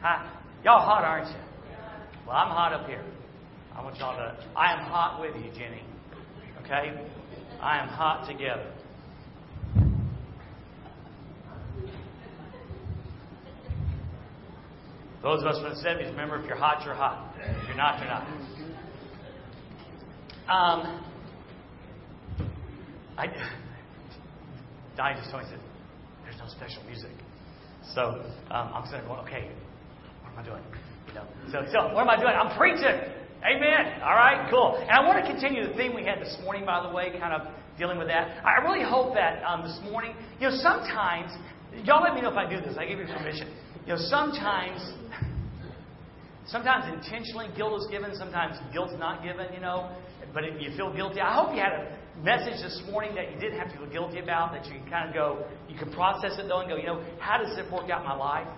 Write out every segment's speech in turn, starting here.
Y'all hot, aren't you? Well, I'm hot up here. I want y'all to. I am hot with you, Jenny. Okay? I am hot together. Those of us from the 70s, remember if you're hot, you're hot. If you're not, you're not. Um, I, Diane just told me, said, there's no special music. So um, I'm sitting there going, okay, I doing? You know, so, so what am I doing? I'm preaching. Amen. All right, cool. And I want to continue the theme we had this morning, by the way, kind of dealing with that. I really hope that um, this morning, you know, sometimes, y'all let me know if I do this. I give you permission. You know, sometimes Sometimes intentionally guilt is given, sometimes guilt's not given, you know, but if you feel guilty. I hope you had a message this morning that you didn't have to feel guilty about, that you can kind of go, you can process it though and go, you know, how does it work out in my life?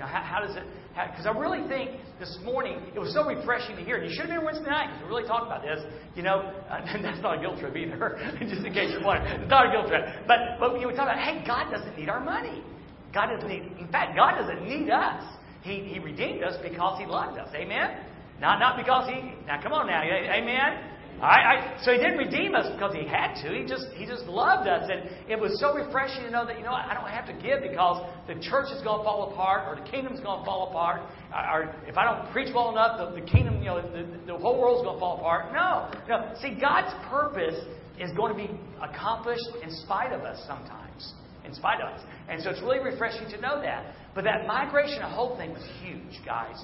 You know, how, how does it, because I really think this morning it was so refreshing to hear. You should have been Wednesday night because we really talked about this. You know, and that's not a guilt trip either, just in case you're wondering. It's not a guilt trip. But, but you know, we talk about, hey, God doesn't need our money. God doesn't need, in fact, God doesn't need us. He, he redeemed us because He loved us. Amen? Not, not because He. Now, come on now. Amen? Right, I, so he didn't redeem us because he had to. He just he just loved us, and it was so refreshing to know that you know I don't have to give because the church is going to fall apart or the kingdom's going to fall apart, or if I don't preach well enough, the, the kingdom, you know, the, the whole world's going to fall apart. No, no. See, God's purpose is going to be accomplished in spite of us sometimes, in spite of us, and so it's really refreshing to know that. But that migration of hope thing was huge, guys.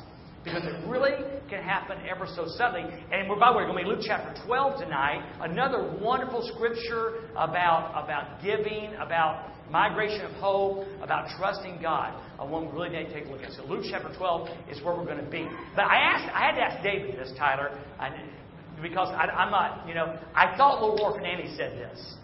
Because it really can happen ever so suddenly. And by the way, we're going to be Luke chapter 12 tonight. Another wonderful scripture about, about giving, about migration of hope, about trusting God. A one we really take a look at. So Luke chapter 12 is where we're going to be. But I asked, I had to ask David this, Tyler, because I, I'm not, you know, I thought Little Orphan Annie said this.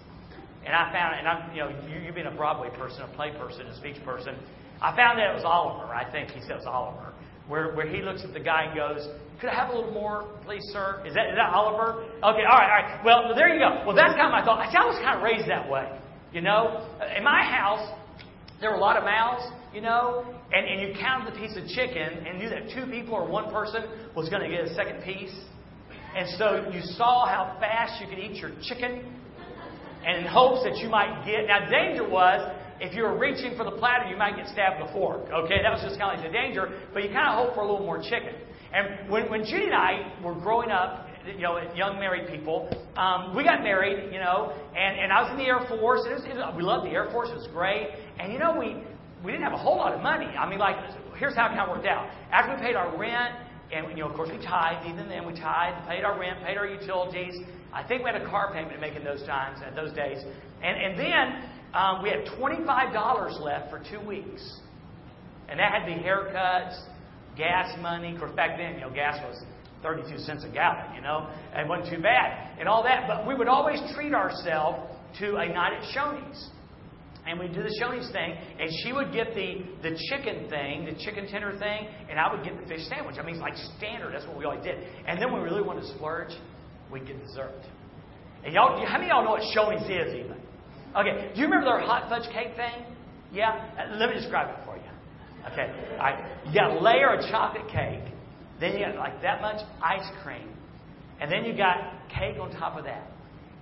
And I found, and I'm, you know, you, you being a Broadway person, a play person, a speech person, I found that it was Oliver. I think he said it was Oliver. Where, where he looks at the guy and goes, Could I have a little more, please, sir? Is that, is that Oliver? Okay, all right, all right. Well, there you go. Well, that's kind my thought. I was kind of raised that way. You know, uh, in my house, there were a lot of mouths, you know, and, and you counted the piece of chicken and knew that two people or one person was going to get a second piece. And so you saw how fast you could eat your chicken and in hopes that you might get. Now, danger was if you were reaching for the platter, you might get stabbed with a fork. Okay, that was just kind of like the danger, but you kind of hope for a little more chicken. And when, when Judy and I were growing up, you know, young married people, um, we got married, you know, and, and I was in the Air Force. It was, it was, we loved the Air Force. It was great. And, you know, we, we didn't have a whole lot of money. I mean, like, here's how it kind of worked out. After we paid our rent, and, you know, of course, we tithed. Even then, we tithed, paid our rent, paid our utilities. I think we had a car payment to make in those times, at those days. And, and then um, we had $25 left for two weeks. And that had the haircuts, gas money. Of course, back then, you know, gas was 32 cents a gallon, you know. It wasn't too bad. And all that. But we would always treat ourselves to a night at Shoney's. And we'd do the Shoney's thing, and she would get the, the chicken thing, the chicken tender thing, and I would get the fish sandwich. I mean, it's like standard. That's what we always did. And then when we really wanted to splurge, we'd get dessert. And y'all, how many of y'all know what Shoney's is even? Okay, do you remember their hot fudge cake thing? Yeah? Uh, let me describe it for you. Okay, all right. You got a layer of chocolate cake, then you got like that much ice cream, and then you got cake on top of that.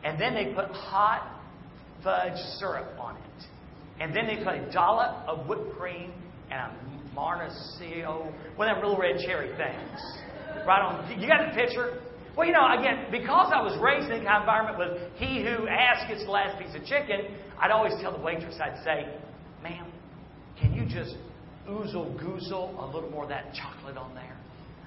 And then they put hot fudge syrup on it. And then they put a dollop of whipped cream and a maraschino, one of them little red cherry things. Right on. You got the picture? Well, you know, again, because I was raised in of environment with he who asks gets the last piece of chicken, I'd always tell the waitress, I'd say, ma'am, can you just oozle goozle a little more of that chocolate on there?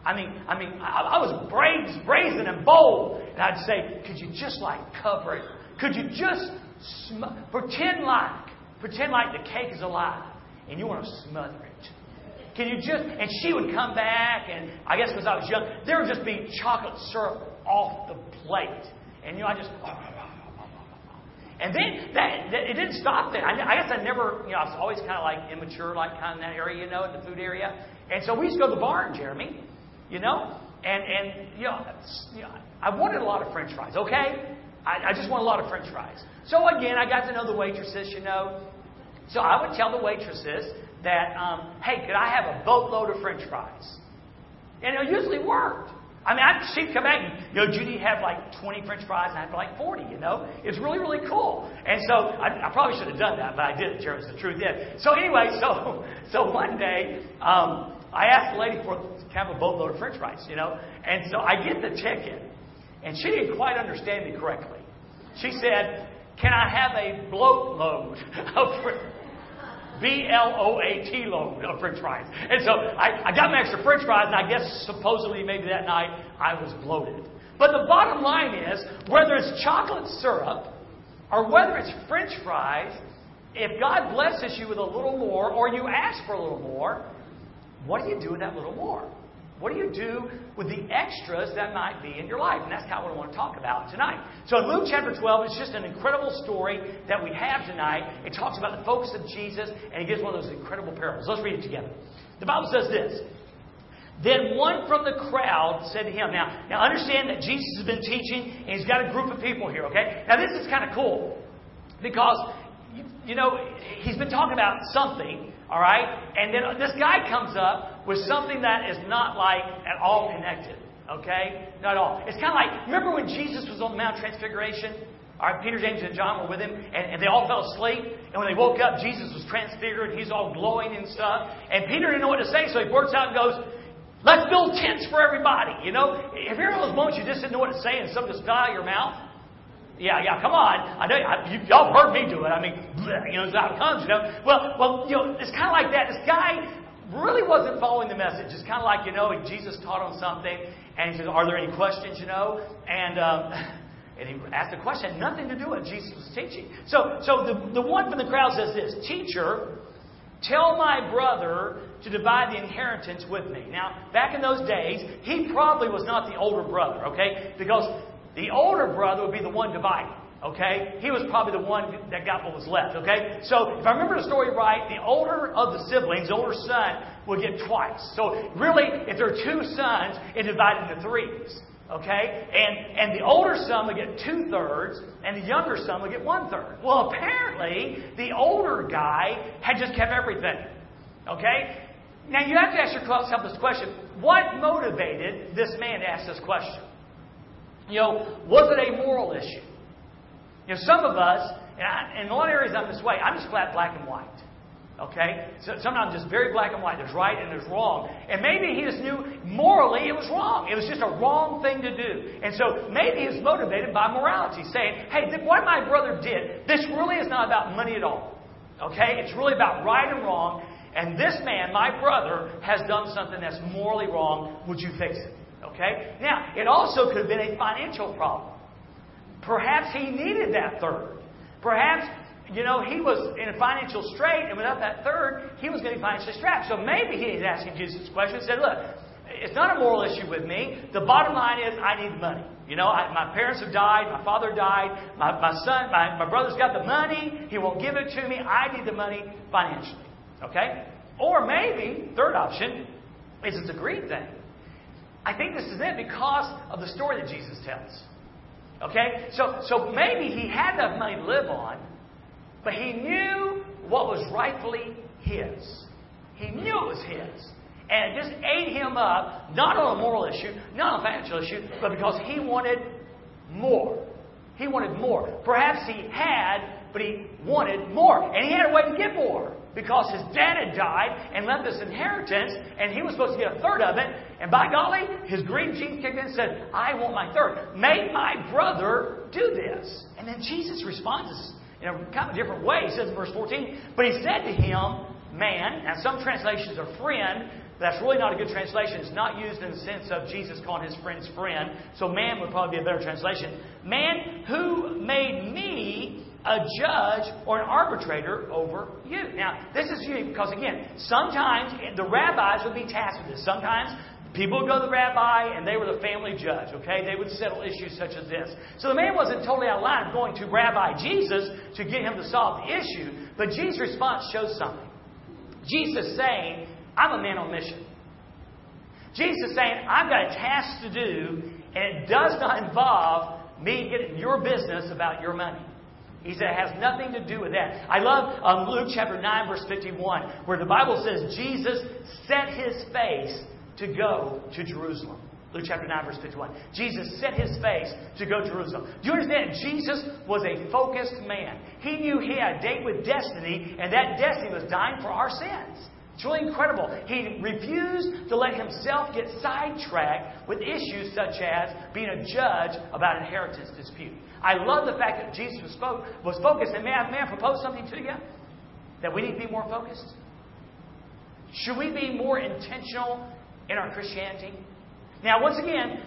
I mean, I mean, I, I was brazen, brazen and bold, and I'd say, could you just like cover it? Could you just sm- pretend like, pretend like the cake is alive, and you want to smother? Can you just, and she would come back, and I guess because I was young, there would just be chocolate syrup off the plate. And, you know, I just, and then that, that it didn't stop there. I, I guess I never, you know, I was always kind of like immature, like kind of in that area, you know, in the food area. And so we used to go to the barn, Jeremy, you know, and, and you, know, you know, I wanted a lot of french fries, okay? I, I just want a lot of french fries. So again, I got to know the waitresses, you know. So I would tell the waitresses, that, um, hey, could I have a boatload of French fries? And it usually worked. I mean, I, she'd come back and, you know, Judy have like 20 French fries and I'd have like 40, you know? It's really, really cool. And so I, I probably should have done that, but I didn't, Jeremy, the truth is. So anyway, so, so one day, um, I asked the lady for kind of a boatload of French fries, you know? And so I get the ticket, and she didn't quite understand me correctly. She said, Can I have a bloat load of French B L O A T load of French fries. And so I, I got my extra French fries, and I guess supposedly maybe that night I was bloated. But the bottom line is whether it's chocolate syrup or whether it's French fries, if God blesses you with a little more or you ask for a little more, what do you do with that little more? What do you do with the extras that might be in your life? And that's kind of what I want to talk about tonight. So in Luke chapter 12, it's just an incredible story that we have tonight. It talks about the focus of Jesus, and it gives one of those incredible parables. Let's read it together. The Bible says this. Then one from the crowd said to him, Now, now understand that Jesus has been teaching, and he's got a group of people here, okay? Now, this is kind of cool because, you know, he's been talking about something, all right? And then this guy comes up with something that is not like at all connected. Okay? Not at all. It's kind of like, remember when Jesus was on the Mount Transfiguration? All right, Peter, James, and John were with him, and, and they all fell asleep. And when they woke up, Jesus was transfigured, he's all glowing and stuff. And Peter didn't know what to say, so he bursts out and goes, Let's build tents for everybody. You know, if you're in those moments you just didn't know what to say and something just fell out of your mouth, yeah, yeah, come on. I know I, you, y'all heard me do it. I mean, bleh, you know, it's how it comes, you know. Well, well, you know, it's kind of like that. This guy really wasn't following the message. It's kind of like, you know, Jesus taught on something, and he says, Are there any questions, you know? And, um, and he asked a question, nothing to do with Jesus was teaching. So, so the, the one from the crowd says this Teacher, tell my brother to divide the inheritance with me. Now, back in those days, he probably was not the older brother, okay? Because the older brother would be the one dividing. Okay? He was probably the one that got what was left. Okay? So, if I remember the story right, the older of the siblings, the older son, would get twice. So, really, if there are two sons, it's divided into threes. Okay? And, and the older son would get two thirds, and the younger son would get one third. Well, apparently, the older guy had just kept everything. Okay? Now, you have to ask yourself this question what motivated this man to ask this question? You know, was it a moral issue? You know, some of us, and, I, in a lot of areas I'm this way, I'm just flat black and white. Okay? So sometimes just very black and white. There's right and there's wrong. And maybe he just knew morally it was wrong. It was just a wrong thing to do. And so maybe he was motivated by morality, saying, hey, what my brother did, this really is not about money at all. Okay? It's really about right and wrong. And this man, my brother, has done something that's morally wrong. Would you fix it? Okay? Now, it also could have been a financial problem. Perhaps he needed that third. Perhaps, you know, he was in a financial strait, and without that third, he was going to be financially strapped. So maybe he is asking Jesus this question and said, Look, it's not a moral issue with me. The bottom line is I need money. You know, I, my parents have died, my father died, my, my son, my, my brother's got the money, he won't give it to me. I need the money financially. Okay? Or maybe, third option, is it's a greed thing. I think this is it because of the story that Jesus tells. Okay? So, so maybe he had enough money to live on, but he knew what was rightfully his. He knew it was his. And it just ate him up, not on a moral issue, not on a financial issue, but because he wanted more. He wanted more. Perhaps he had, but he wanted more. And he had a way to get more because his dad had died and left this inheritance, and he was supposed to get a third of it. And by golly, his green gene kicked in and said, I want my third. Make my brother do this. And then Jesus responds in a kind of different way. He says in verse 14, But he said to him, Man, and some translations are friend, that's really not a good translation. It's not used in the sense of Jesus calling his friends friend. So man would probably be a better translation. Man, who made me a judge or an arbitrator over you. Now, this is unique because, again, sometimes the rabbis would be tasked with this. Sometimes people would go to the rabbi and they were the family judge, okay? They would settle issues such as this. So the man wasn't totally out of line going to Rabbi Jesus to get him to solve the issue, but Jesus' response shows something. Jesus saying, I'm a man on mission. Jesus saying, I've got a task to do, and it does not involve me getting your business about your money. He said it has nothing to do with that. I love um, Luke chapter 9, verse 51, where the Bible says Jesus set his face to go to Jerusalem. Luke chapter 9, verse 51. Jesus set his face to go to Jerusalem. Do you understand? Jesus was a focused man. He knew he had a date with destiny, and that destiny was dying for our sins. It's really incredible. He refused to let himself get sidetracked with issues such as being a judge about inheritance dispute. I love the fact that Jesus was, spoke, was focused. And may I, may I propose something to you? That we need to be more focused? Should we be more intentional in our Christianity? Now, once again,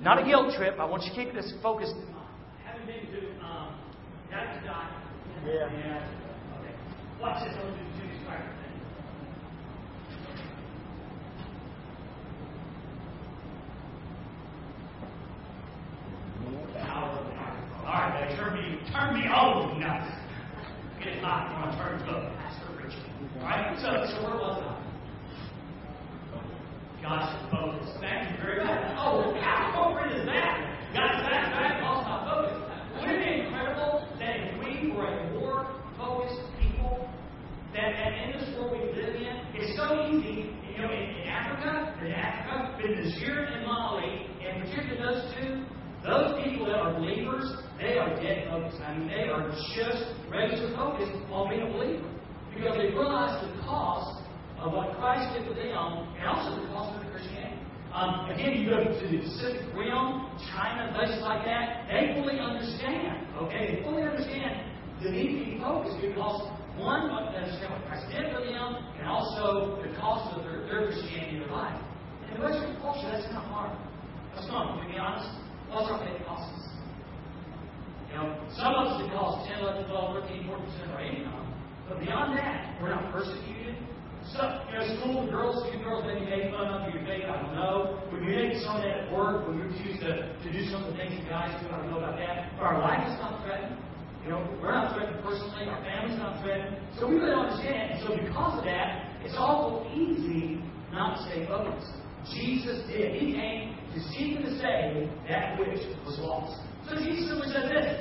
not a guilt trip. I want you to keep this focused. Having been to um, Yeah. Okay. Watch this. All right, they turn me, turn me on nuts. Get hot. You want to turn to Pastor Richard. All right, so, so where was I? God's focus. Thank you very much. Oh, how appropriate is that? God's back, back, lost my focus. Wouldn't it be incredible that if we were a more focused people, that, that in this world we live in, it's so easy, you know, in, in Africa, in Africa, in Niger and Mali, and particularly those two, those people that are believers, they are dead focused. I mean, they are just regular focused on being a believer. Because they realize the cost of what Christ did for them and also the cost of the Christianity. Um, again, you go to the Pacific Rim, China, places like that, they fully understand, okay? They fully understand the need to be focused because, one, they understand what Christ did for them, and also the cost of their, their Christianity in their life. In the Western culture, that's not hard. That's not, to be honest. What's our pay costs? You know, some of us it costs 10, 11, 12, 13, 14 percent of our income. But beyond that, we're not persecuted. So, you know, school girls, few girls maybe make fun of you, faith, I don't know. When you make some of that at work, when you choose to, to do some of the things you guys do, I don't know about that. But our life is not threatened. You know, we're not threatened personally, our family's not threatened. So we really understand. And so because of that, it's awful easy not to stay focused. Jesus did. He came to seek and to save that which was lost. So Jesus simply said this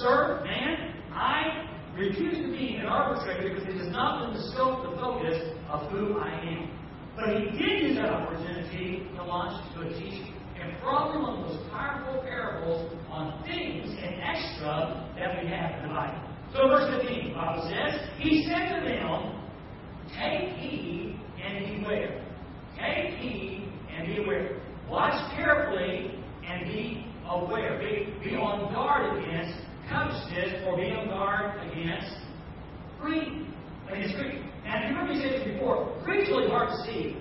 Sir, man, I refuse to be an arbitrator because it is not within the scope, the focus of who I am. But he did use that opportunity to launch into a teaching. And probably one of the powerful parables on things and extra that we have in life. So verse 15, the Bible says, He said to them, Take heed and beware. Take heed and be aware. Watch carefully and be aware. Be, be on guard against covetousness or be on guard against greed. Against greed. And you heard me say this before. Greed's really hard to see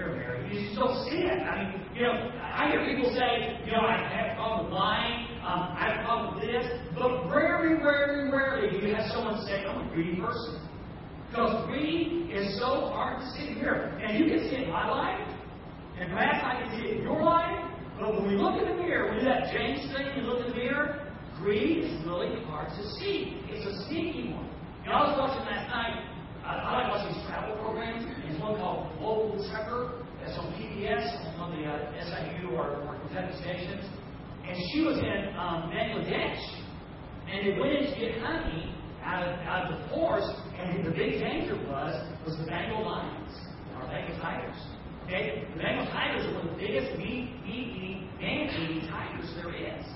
mirror, Mary. You just see it. I mean, you know, I hear people say, you know, I have a problem with lying. Um, I have a problem with this. But rarely, rarely, rarely do you have someone say, I'm a greedy person. Because greed is so hard to see mirror. And you can see it in my life. And perhaps I can see it in your life, but when we look in the mirror, we do that James thing and look in the mirror, greed is really hard to see. It's a sneaky one. Know, I was watching last night, I, I like watching travel programs. One called Global that's on PBS, on the uh, SIU or, or Kentucky stations. And she was in um, Bangladesh, and they went in to get honey out of, out of the forest, and the big danger was was the Bengal lions, or Bengal tigers. Okay? The Bengal tigers are one of the biggest meat eating, man eating tigers there is.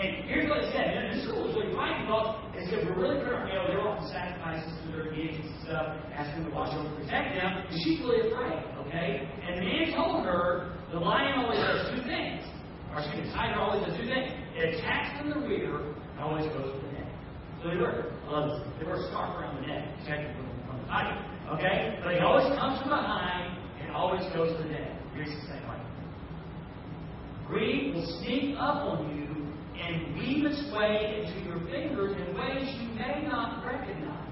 And here's what it said. And this school was really funny because it said we're really careful. You know, they're offering sacrifices to their deities and stuff, asking them to watch over and protect them. And she's really afraid, okay? And the man told her the lion always does two things. Or excuse me, the tiger always does two things. It attacks from the rear and always goes for the neck. So they wear, uh, they wear a scarf around the neck, protecting from, from the tiger. Okay? But he always comes from behind and always goes to the neck. Greed's the same way. Greed will sneak up on you and weave its way into your fingers in ways you may not recognize.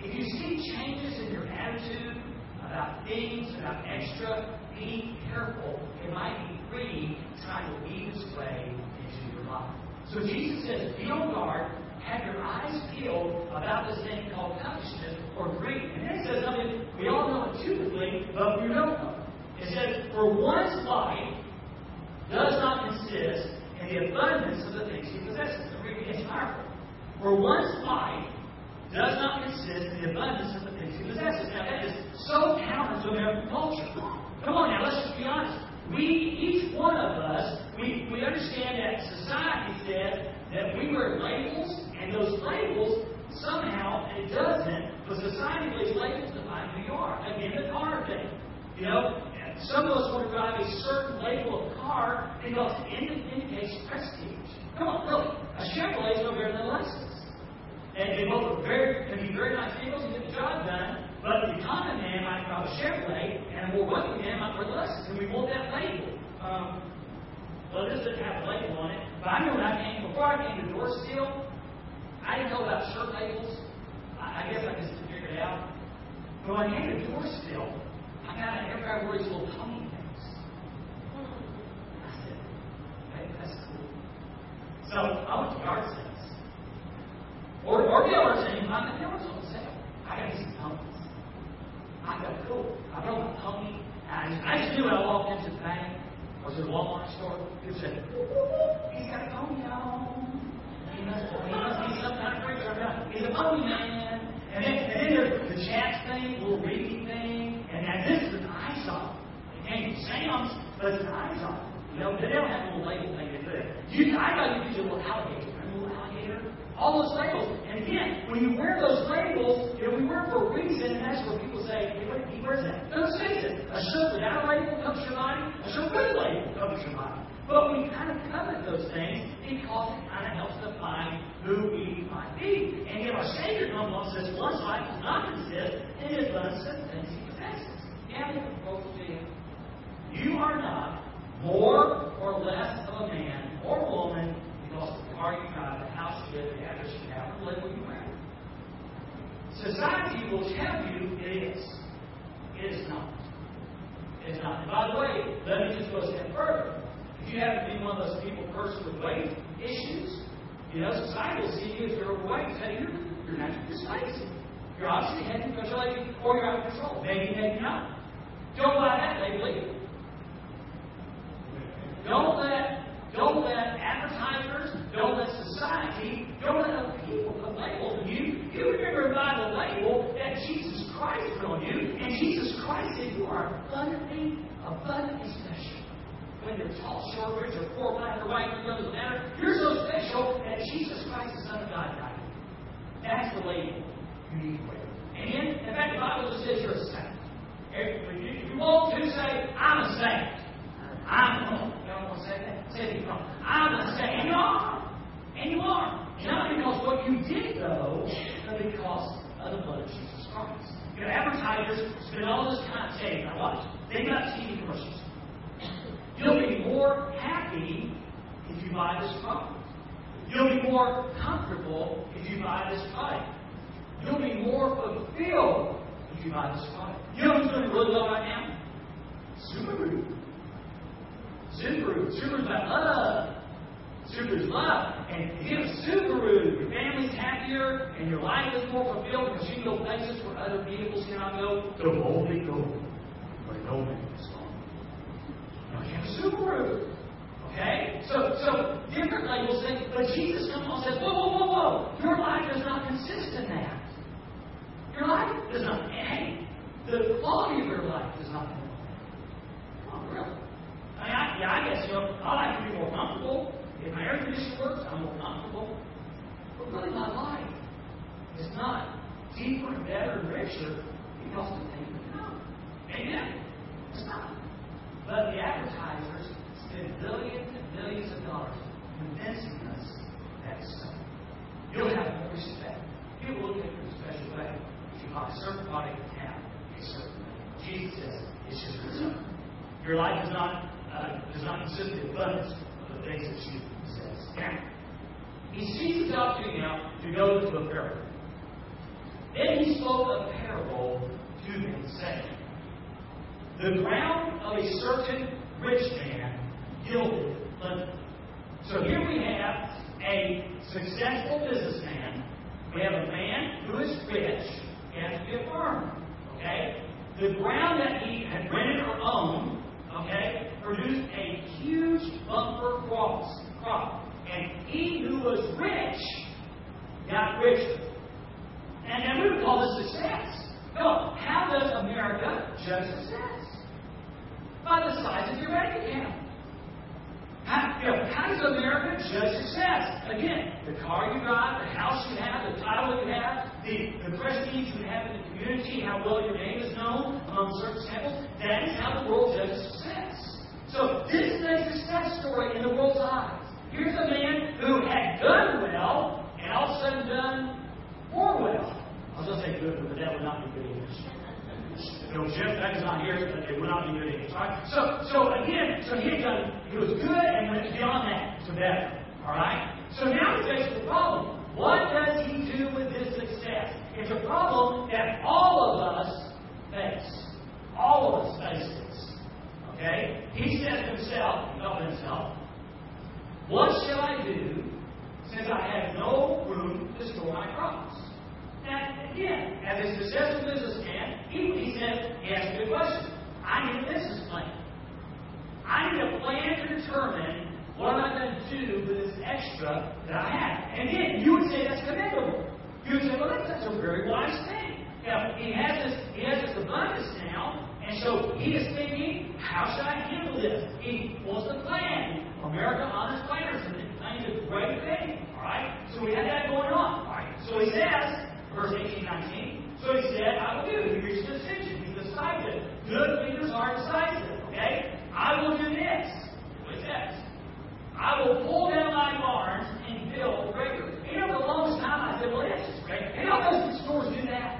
If you see changes in your attitude about things, about extra, be careful. It might be greed trying to weave its way into your life. So Jesus says, be on guard have your eyes peeled about this thing called covetousness or greed. And then it says something we all know intuitively, but we don't know. It says, For one's life does not consist the abundance of the things he possesses. The reading is powerful. For one's life does not consist in the abundance of the things he possesses. Now that is so counter to American culture. Come on now, let's just be honest. We, each one of us, we, we understand that society said that we wear labels, and those labels somehow, it doesn't, but society lays labels to define who you are. Again, the car thing. You know, some of us want to drive a certain label of car because it indicates prestige. Come on, really. A Chevrolet is no better than a Lexus. And they both are very, can be very nice vehicles and get the job done. But the common man might drive a Chevrolet, and a more wealthy man might wear a Lexus. And we want that label. Um, well, this doesn't have a label on it. But I know when I came, before I came to Door Steel, I didn't know about shirt labels. I, I guess I just figured it out. But when I came to Door Steel, kind of everybody wears little pony things. I said, hey, that's cool. So I went to yard sales. Or, or the other thing, I'm at yard on sale. I got these ponies. I got cool. I brought my pony. And I just knew when I walked into the bank or to the Walmart store, people said, he's got a pony on. He must, he must be some kind of preacher. He's a pony man. And then, and then there's the chat thing, little reading thing. And, and this is an eyesore. It came from Sam's, but it's an eyesore. You know, they don't have a little label thing to put it. You, I got to use a little alligator. A little alligator. All those labels. And again, when you wear those labels, you know, we wear for a reason, and that's where people say, hey, he wears that. Let's face it, a shirt without a label covers your body, a shirt with a label covers your body. But we kind of covet those things because it kind of helps define who we might be. And yet our Savior comes along and says, one's life does not consist in his abundance of things you are not more or less of a man or woman because of the car you drive, the house you live, the address you have, the label you wear. Society will tell you it is. It is not. It is not. And by the way, let me just go a step further. If you happen to be one of those people cursed with weight issues, you know, society will see you as you're overweight and say you're, you're naturally lazy. You're obviously heading control, or you're out of control. Maybe, maybe not. Don't buy that label either. Don't let, don't let advertisers, don't let society, don't let other people put labels on you. You remember by the label that Jesus Christ put on you, and Jesus Christ said you are abundantly, abundantly special. When you're tall, short, rich, or poor, black, or white, or doesn't matter, you're so special that Jesus Christ, the Son of God, died. That's the label you need to wear. Amen? In fact, the Bible says you're a saint. If you want to say, I'm a saint. I'm a don't want to say that? Say it wrong. I'm a saint. And you are. And you are. Not because what you did, though, but because of the blood of Jesus Christ. You know, advertisers spend all this time saying, now watch, they got TV commercials. You'll be more happy if you buy this product. You'll be more comfortable if you buy this product. You'll be more fulfilled if you buy this product. You know who's doing really well right now? Subaru. Subaru. Subaru's about love. Subaru's love. And if you have Subaru, your family's happier and your life is more fulfilled because you go places where other vehicles cannot go. So boldly go where no man is gone. Now you have a Subaru. Okay? So, so different labels say, but Jesus comes along and says, whoa, whoa, whoa, whoa. Your life does not consist in that. Your life does not. Hey, the quality of your life does not. Oh, really? I mean, I, yeah, I guess you know I like to be more comfortable. If my air works, I'm more comfortable. But really, my life is not deeper better and richer because of the things that come. Amen. It's not. But the advertisers spend billions and billions of dollars convincing us that it's so. You'll have more respect. People look at you in a special way if you buy a certain body have a certain Jesus says it's just result. Your life does not uh, does not consist of abundance of the things that she says. Now, he the opportunity now to go to a parable. Then he spoke a parable to them, saying, The ground of a certain rich man yielded plenty. So here we have a successful businessman. We have a man who is rich He has to be a farmer. Okay? The ground that he had rented or owned, okay, produced a huge bumper crops, crop. And he who was rich got richer. And then we would call this success. No, how does America judge success? By the size of your bank account. How, you know, how does America judge success? Again, the car you drive, the house you have, the title you have, the, the prestige you have in the community, how well your name is known among certain samples, that is how the world judges success. So this is a success story in the world's eyes. Here's a man who had done well and all of a sudden done more well. I was going to say good, but that would not be good English. Know, Jeff Beck is not here, but it would not be good English. Right? So, so again, so he had done, he was good and went beyond that to better. All right? So now he faces the problem. What does he do with this success? It's a problem that all of us face. All of us face this. Okay? He says himself, thought himself, what shall I do since I have no room to store my crops? Now, again, as a successful businessman, he, he says, he asks a good question. I need a business plan. I need a plan to determine what I'm going to do with this extra that I have. And again, you would say that's commendable. You would say, well, that's, that's a very wise thing. Now, he has this, he has this abundance now, and so he is thinking, how should I handle this? He wants the plan. America Honest Planners, and it plans a great thing. All right? So we had that going on. All right? So he says, verse 18, 19. So he said, I will do. He reached decision. He decided. Good leaders are decisive. Okay? I will do this. What he says. I will pull down my barns and build greater. You know, the longest time I said, well, that's just great. You know, most stores do that.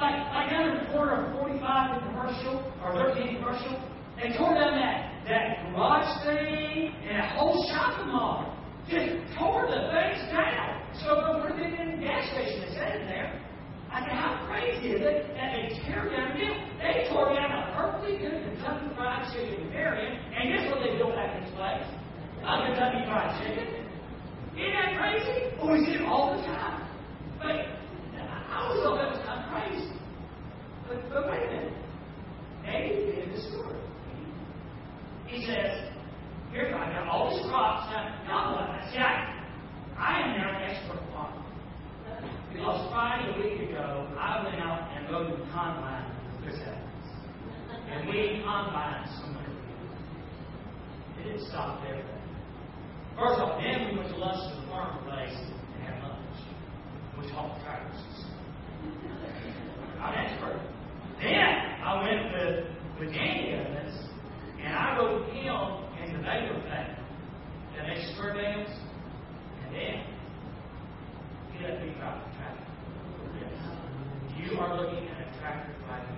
Like, like down in the corner of 45 in commercial, or 13 commercial, they tore down that, that garage thing and a whole shopping mall. Just tore the things down. So go put it in the gas station. They said in there. I said, how crazy is it that they tear down a deal? They tore down a perfectly good Kentucky Fried Chicken Variant, and guess what they built back in place? A Kentucky Fried Chicken. Isn't that crazy? Oh, we see it all the time. But I was of crazy. But, wait a minute. Maybe in the story. He says, Here's I got all these crops. Now, now what? See, I, I am now an expert farmer. Because Friday a week ago, I went out and rode the combine with Chris Evans. And we combined so many people. It didn't stop there. First of all, then we went to lunch to the farm place and had lunch. We talked tractors. I'm an expert. Then I went with, with Danny Evans, and I rode him in the baler thing that makes square bales. And then he let me drive the tractor. You are looking at a tractor driving.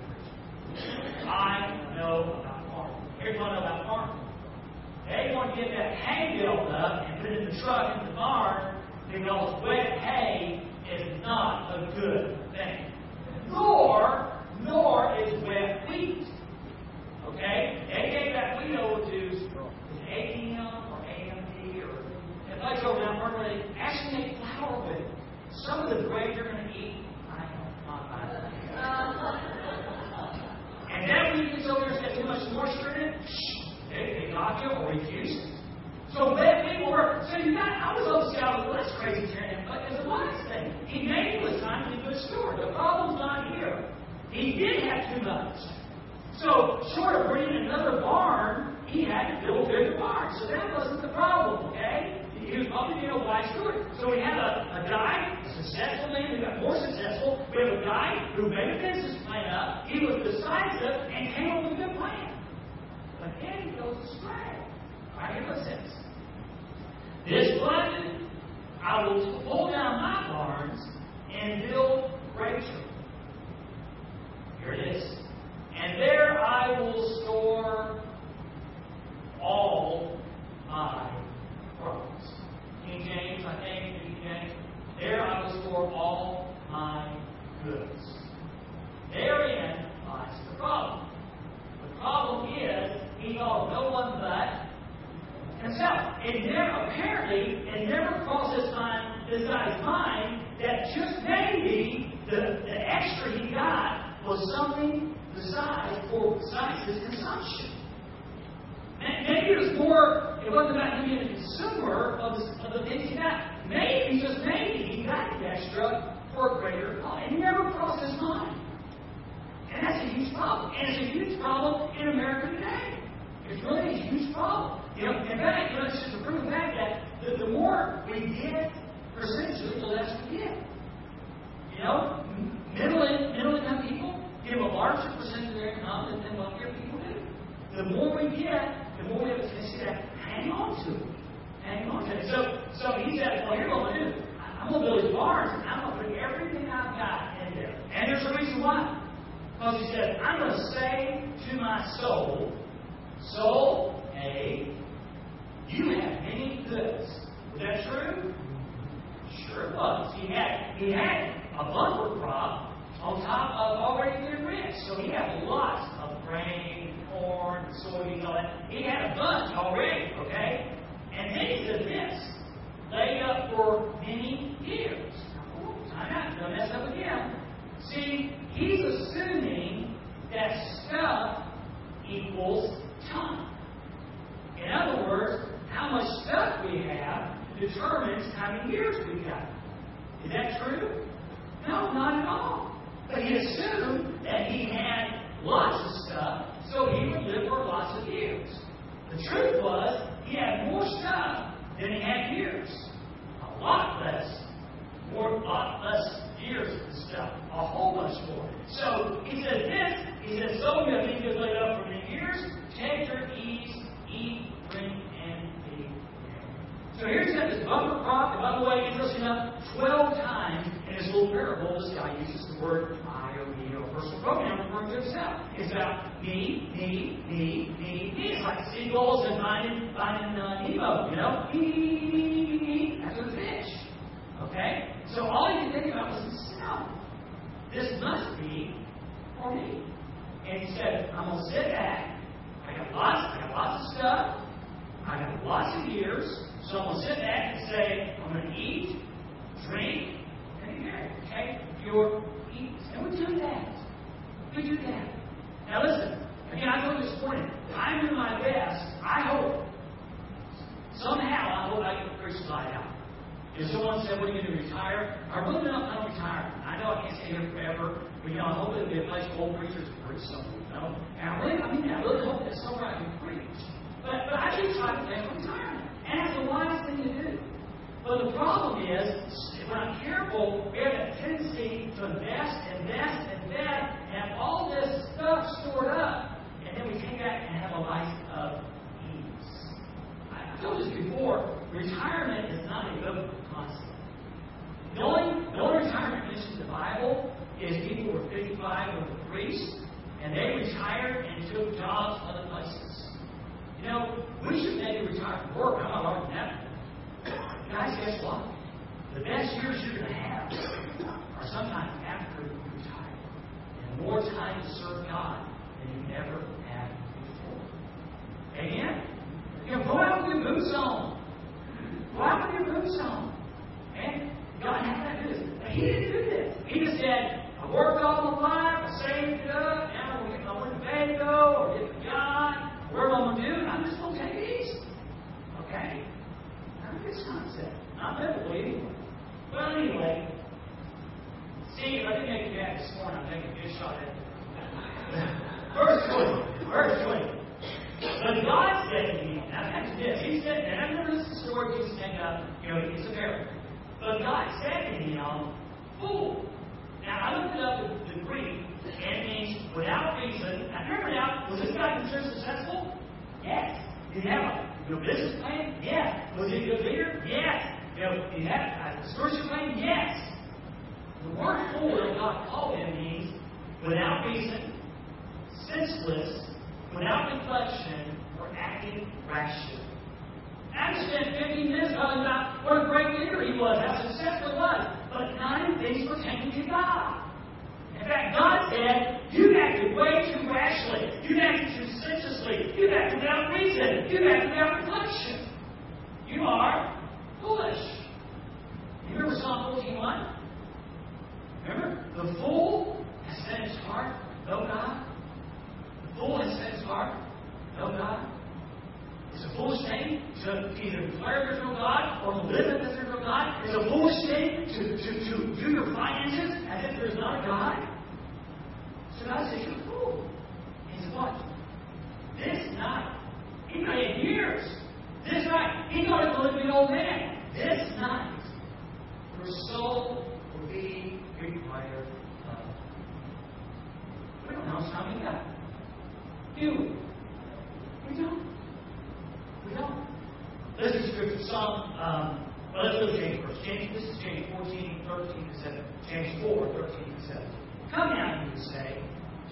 I know about farming. I know about farming. They want to get that hay built up and put it in the truck in the barn because wet hay is not a good thing. Nor is wet wheat. Okay? They gave that wheat do is AM or AMD or a place over down they actually make flour with it. Some of the bread you're going to eat, I don't not uh, buy. And then when you get over there and get too much moisture in it, they, they knock you or refuse it. So bad people were. So you got. I was always saying, well, that's crazy, Terry. But it's a wise thing. He made it was time to be a good steward. The problem's not here. He did have too much. So short of bringing another barn, he had to build a bigger barn. So that wasn't the problem. Okay. He was probably being a wise steward. So we have a, a guy, a successful man who got more successful. We have a guy who made a business plan up. He was decisive and came up with a good plan. But then he goes astray. Says. This blessed, I will pull down my barns and build Rachel. Here it is. And there I will store all my crops. King James, I think, King James. There I will store all my goods. Therein lies the problem. The problem is he thought no one but himself. It never, apparently, it never crossed his mind, this guy's mind that just maybe the, the extra he got was something besides for besides his consumption. Maybe it was more, it wasn't about him being a consumer of the, of the things he got. Maybe, just maybe, he got the extra for a greater cause. It never crossed his mind. And that's a huge problem. And it's a huge problem in America today. love. You know, in fact, you know, it's just a proven fact that the, the more we get percentage, the less we get. You know, middle, middle income people give a larger percentage of their income than, than wealthier people do. The more we get, the more we have a tendency to hang on to it. Hang on to it. So, so he said, well, here's what I'm going to do. I'm going to build these barns, and I'm going to put everything I've got in there. And there's a reason why. Because he said, I'm going to say to my soul, Soul, A, you have many goods. Was that true? Sure was. He had he had a bumper crop on top of already being rich. So he had lots of grain, corn, soybeans, all that. He had a bunch already, okay? And then he said this, laid up for many years. I'm not going to mess up again. See, he's assuming that stuff equals time. In other words, how much stuff we have determines how many years we got. Is that true? No, not at all. But he assumed that he had lots of stuff, so he would live for lots of years. The truth was, he had more stuff than he had years. A lot less. More, a lot less years and stuff. A whole bunch more. So he said this, he said, so you have been laid up for many years, take your ease, eat, drink, and be." so here's that this bumper crop, and by the way, interesting enough, 12 times in this little parable, this guy uses the word I or me or personal pronoun referring to himself. It's about me, me, me, me, me. It's like seagulls and finding, finding uh, Nemo, you know? Me, me, me, me, me, after the fish. Okay? So all you could think about was himself. This must be for me. And he said, I'm going to sit back. I got lots, I got lots of stuff. I got lots of years. So I'm going to sit back and say, I'm going to eat, drink, and be married. Okay? Pure eat. And we do that. We do that. Now listen, again, I you this morning, I'm doing my best. I hope, somehow, I hope I get the preacher slide out. If someone said, what are you going to retire? I really don't plan on retiring. I know I can't stay here forever, but you know, I hope it'll be a place old preachers to preach something, you know? And I really, I mean, I really hope that somewhere I can preach. But, but I do try to plan for retirement. And that's the wise thing to do. But the problem is, if we're not careful, we have a tendency to invest, invest, invest, and have all this stuff stored up, and then we take that and have a life of ease. I told you before, retirement is not a biblical concept. The only, the only retirement mentioned in the Bible is people who were 55 with a priest, and they retired and took jobs other places. You know, we should maybe retire from work. I'm not arguing that. Guys, guess what? The best years you're going to have are sometimes after you retire. And more time to serve God than you ever had before. Amen? You know, go out with your boots on. Go out with your boots on. And God had to do this. But he didn't do this. He just said, I worked all my life, I saved up, now I'm going to get my Winnebago or get the yacht. Where am I going to do? I'm just going to take it easy. Okay? Not a good concept. Not biblical anyway. Well, anyway, see, if I didn't make you mad this morning, I'm taking a good shot at it. Verse 20. Verse 20. But God said to me, now that's this. He said, and I've never listened to the story Jesus stand up, you know, it's a parable. But God said to him, Fool. Now, I looked it up in the Greek, and it means without reason. Now, remember now, was this guy considered successful? Yes. Did he have a you know, Yes. Was he a good leader? Yes. You know, he have a spiritual plan? Yes. The word fool God called him means without reason, senseless, without reflection, or acting rashly. I spent 15 minutes talking about what a great leader he was, how successful he was, but of these pertaining to God. In fact, God said, you acted way too rashly. You acted too senselessly. You acted without reason. You acted without reflection. You are foolish. You remember Psalm 14.1? Remember? The fool has said his heart, no God. The fool has said his heart, no God. It's a foolish thing to either declare there's no God or live as if there's no God. It's a foolish thing to, to, to do your finances as if there's not a God. So God says, You're a fool. This night, he thought it was an old man. This night, your soul will be required of. We don't know how many got You. We don't. We don't. This is read scripture. Psalm, um, well, let's go to James first. James, this is James 14, 13 to 17. James 4, 13 to 17. Come now, you say,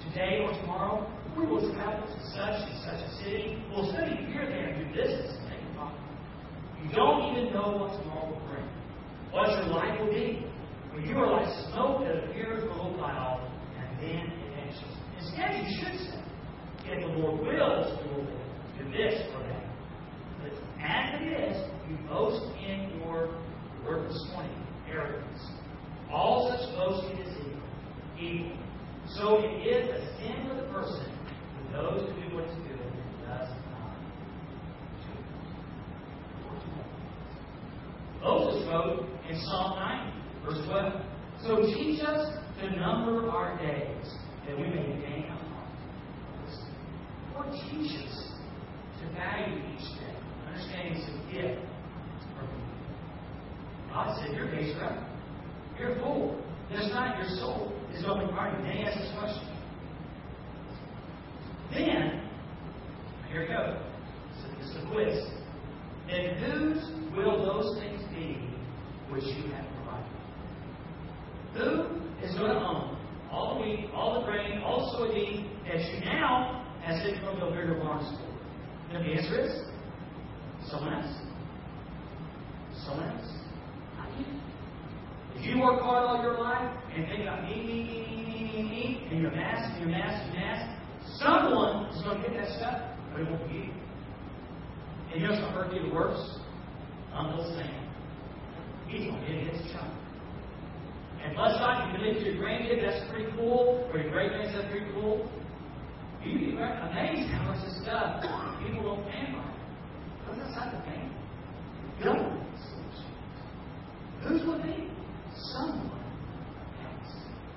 today or tomorrow, we will travel to such and such a city. We'll study here, there, and do this you don't even know what tomorrow will bring. What your life will be. For you are like smoke that appears for a while, and then vanishes. Instead, you should say, if the Lord wills, we will do this or that. But as it is, you boast in your word this morning, arrogance. All such boasting is evil. evil. So it is a sin for the person who knows to do what is good and does not do it. Moses wrote in Psalm 90, verse 12, So teach us to number our days, that we may gain a heart. Lord, teach us to value each day, understanding it's a gift from you. God said, Your days are up. You're full. This night your soul is open party. Then he asks this question. Then, here we go. So this is the quiz. Then whose will those things which you have provided? Who is going to own all the wheat, all the grain, all the soybean that you now has sitting from the bigger barns for? And the answer is someone else. Someone else. Not you. If you work hard all your life and think about me, me, me, me, me, me, me, and your mass, and your mass, and your mass, someone is going to get that stuff, but it won't be you. And you know what's going to hurt you the worst? Uncle Sam. He's going to get his chunk. And bless God, you can leave to your grandkid, that's pretty cool, or your great grands, that's pretty cool. You'd be amazed how much this stuff people don't pay on. Because that's not the thing. Government solutions. Who's with me? Someone else.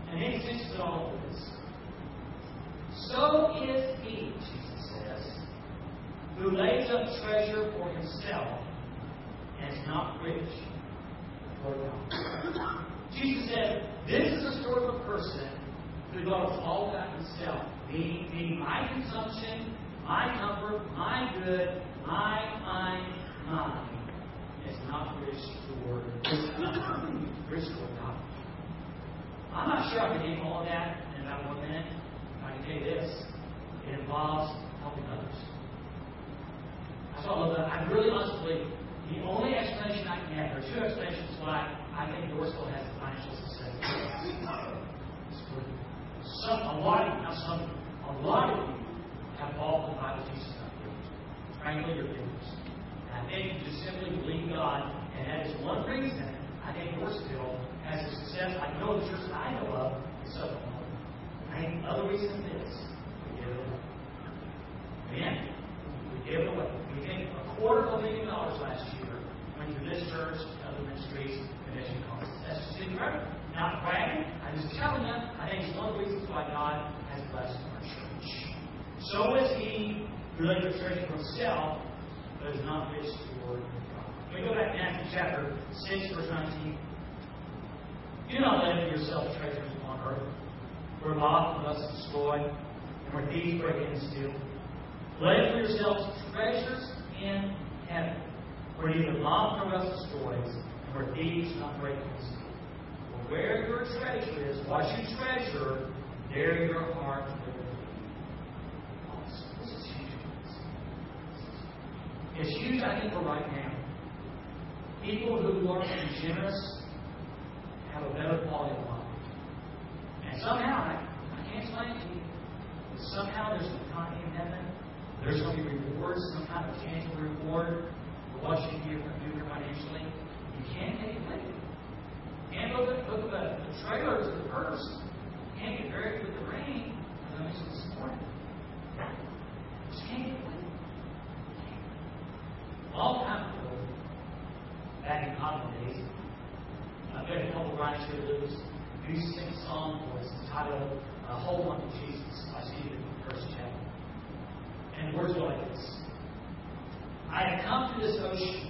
And then he finishes it all with this. So is he, Jesus says, who lays up treasure for himself and is not rich for God. Jesus said, This is the story of a person who loves all about himself, meaning my consumption, my comfort, my good, my, mine, mine, is not rich toward rich toward God. I'm not sure I can name all of that in about one minute. I can tell you this. It involves helping others. That's all of that. I really honestly the only explanation I can have, there are two explanations why I think Dorsville has financial success. Some, a lot of you, not some, a lot of you have by the Jesus not givers. Frankly, you're. And I think you just simply believe God, and that is one reason I think Dorsville has the success. I know the church I know of is so I think other reason is we give it away. Amen? We give it away. We gave a quarter of a million dollars last year went to this church, other ministries, and mission costs. That's just incredible. Not bragging. I'm just telling you, I think it's one of the reasons why God has blessed our church. So is he who laid the treasure for himself, but is not rich toward God. Me go back to Matthew chapter 6, verse 19. Do not lay for yourself treasures on earth, where moth and rust destroy, and where thieves break in and steal. Lay for yourselves treasures in heaven, where neither moth nor rust destroys, and where thieves not break in and steal. Where your treasure is, what you treasure, there your heart will be. This is huge. It's huge, I think, for right now. People who are generous have a better quality of life. And somehow, I, I can't explain to you, but somehow there's an economy in heaven. There's going to be rewards, some kind of tangible reward for what you do here financially. You can't take it with can't look at, the, the trailers of the purse. Can't get buried with the rain, as I mentioned this morning. Just can't get it you. Long time ago, back in college days, I read a couple of here that was used to sing a song for us entitled uh, Hold On to Jesus by Steven Curtis Chapman. And the words go like this I have come to this ocean,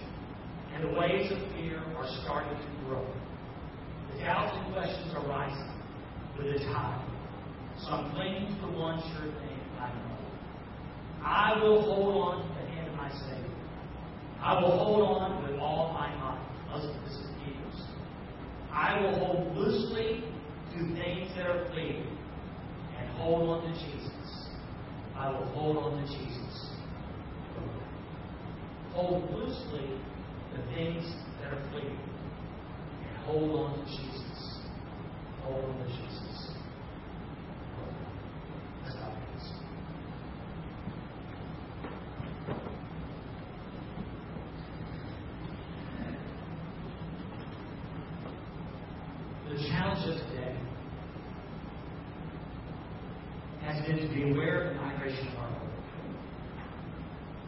and the waves of fear are starting to grow. The doubts and questions are rising with the tide. So I'm clinging to the one sure thing I know. I will hold on to the hand of my Savior. I will hold on with all my might. Listen, this is. I will hold loosely to things that are fleeting and hold on to Jesus. I will hold on to Jesus. Hold loosely the things that are fleeting and hold on to Jesus. Hold on to Jesus. Let's stop this. The challenge of today has been to be aware of the migration of our hope.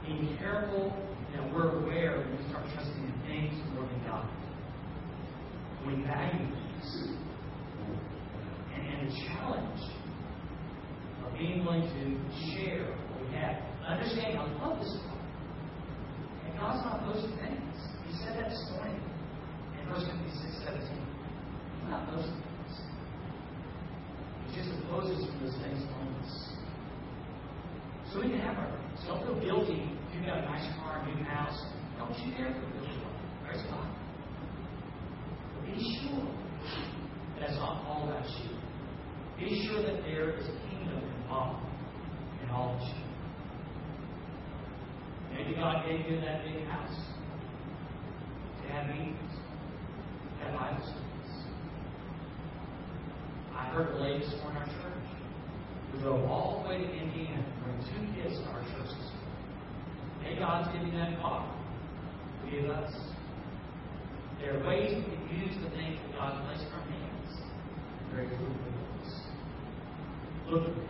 Being careful that we're aware when we start trusting in things more than God. We value things. And, and the challenge of being willing to share what we have. Understanding, I love this part. And God's not opposed to things. He said that this morning in 1 Timothy 6 17. He's not opposed to things. He just opposes when those things on us. So we can have our things. Don't feel guilty if you've got a nice car, a new house. Praise God. Be sure that it's not all about you. Be sure that there is kingdom involved in all that you do. Maybe God gave you that big house to have meetings, to have Bible studies. I heard a lady morning in our church who drove all the way to Indiana to bring two kids to our church this. May God's given you that car. Us. There are ways we can use the things that God placed in our hands. Very fruitful ways. Look at me.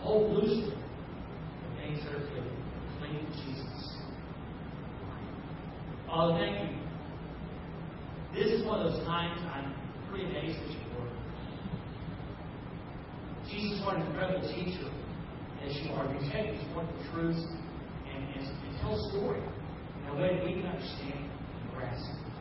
Hold loosely the things that are good. Cling to Jesus. Father, thank you. This is one of those times I'm pretty amazed at your word. Jesus was an incredible teacher as you are. You take these wonderful truths and, and, and tell a way we can understand and grasp.